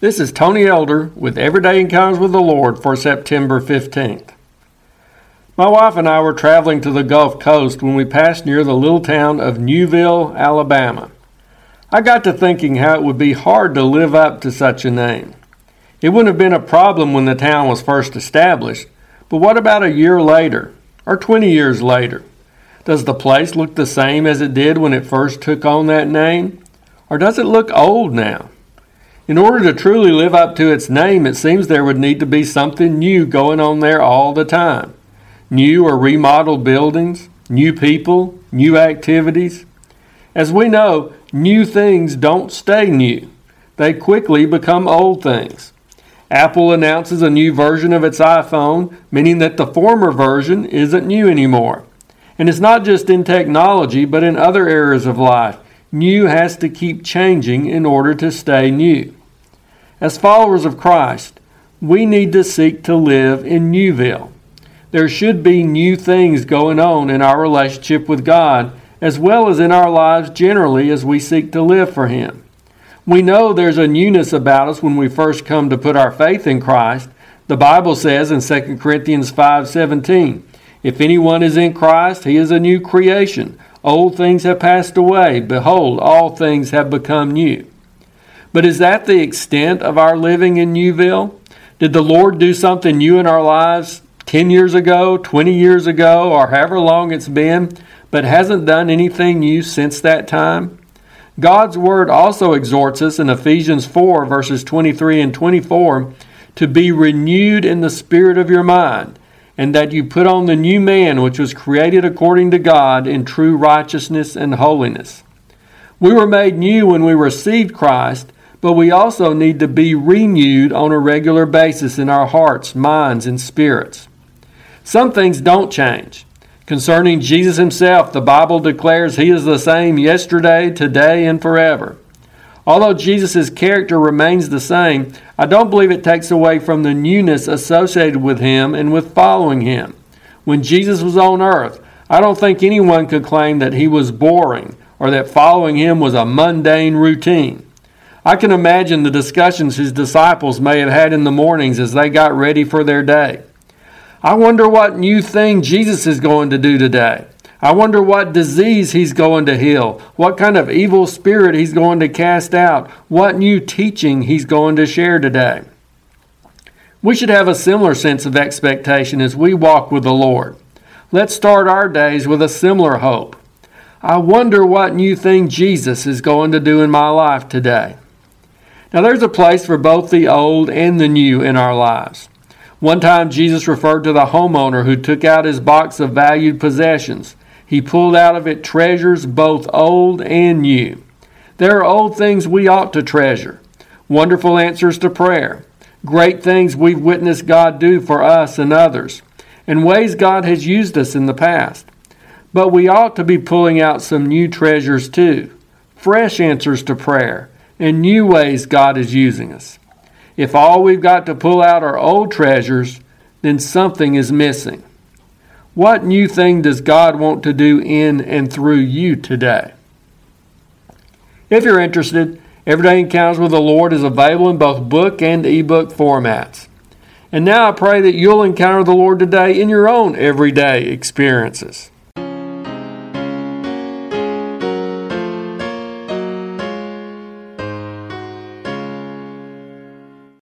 This is Tony Elder with Everyday Encounters with the Lord for September 15th. My wife and I were traveling to the Gulf Coast when we passed near the little town of Newville, Alabama. I got to thinking how it would be hard to live up to such a name. It wouldn't have been a problem when the town was first established, but what about a year later, or 20 years later? Does the place look the same as it did when it first took on that name? Or does it look old now? In order to truly live up to its name, it seems there would need to be something new going on there all the time. New or remodeled buildings, new people, new activities. As we know, new things don't stay new. They quickly become old things. Apple announces a new version of its iPhone, meaning that the former version isn't new anymore. And it's not just in technology, but in other areas of life. New has to keep changing in order to stay new. As followers of Christ, we need to seek to live in Newville. There should be new things going on in our relationship with God, as well as in our lives generally as we seek to live for Him. We know there's a newness about us when we first come to put our faith in Christ. The Bible says in 2 Corinthians 5:17, "If anyone is in Christ, he is a new creation. Old things have passed away; behold, all things have become new." But is that the extent of our living in Newville? Did the Lord do something new in our lives 10 years ago, 20 years ago, or however long it's been, but hasn't done anything new since that time? God's Word also exhorts us in Ephesians 4, verses 23 and 24, to be renewed in the spirit of your mind, and that you put on the new man which was created according to God in true righteousness and holiness. We were made new when we received Christ but we also need to be renewed on a regular basis in our hearts, minds, and spirits. Some things don't change. Concerning Jesus himself, the Bible declares he is the same yesterday, today, and forever. Although Jesus' character remains the same, I don't believe it takes away from the newness associated with him and with following him. When Jesus was on earth, I don't think anyone could claim that he was boring or that following him was a mundane routine. I can imagine the discussions his disciples may have had in the mornings as they got ready for their day. I wonder what new thing Jesus is going to do today. I wonder what disease he's going to heal, what kind of evil spirit he's going to cast out, what new teaching he's going to share today. We should have a similar sense of expectation as we walk with the Lord. Let's start our days with a similar hope. I wonder what new thing Jesus is going to do in my life today. Now, there's a place for both the old and the new in our lives. One time, Jesus referred to the homeowner who took out his box of valued possessions. He pulled out of it treasures both old and new. There are old things we ought to treasure, wonderful answers to prayer, great things we've witnessed God do for us and others, and ways God has used us in the past. But we ought to be pulling out some new treasures too, fresh answers to prayer and new ways God is using us. If all we've got to pull out are old treasures, then something is missing. What new thing does God want to do in and through you today? If you're interested, Everyday Encounters with the Lord is available in both book and ebook formats. And now I pray that you'll encounter the Lord today in your own everyday experiences.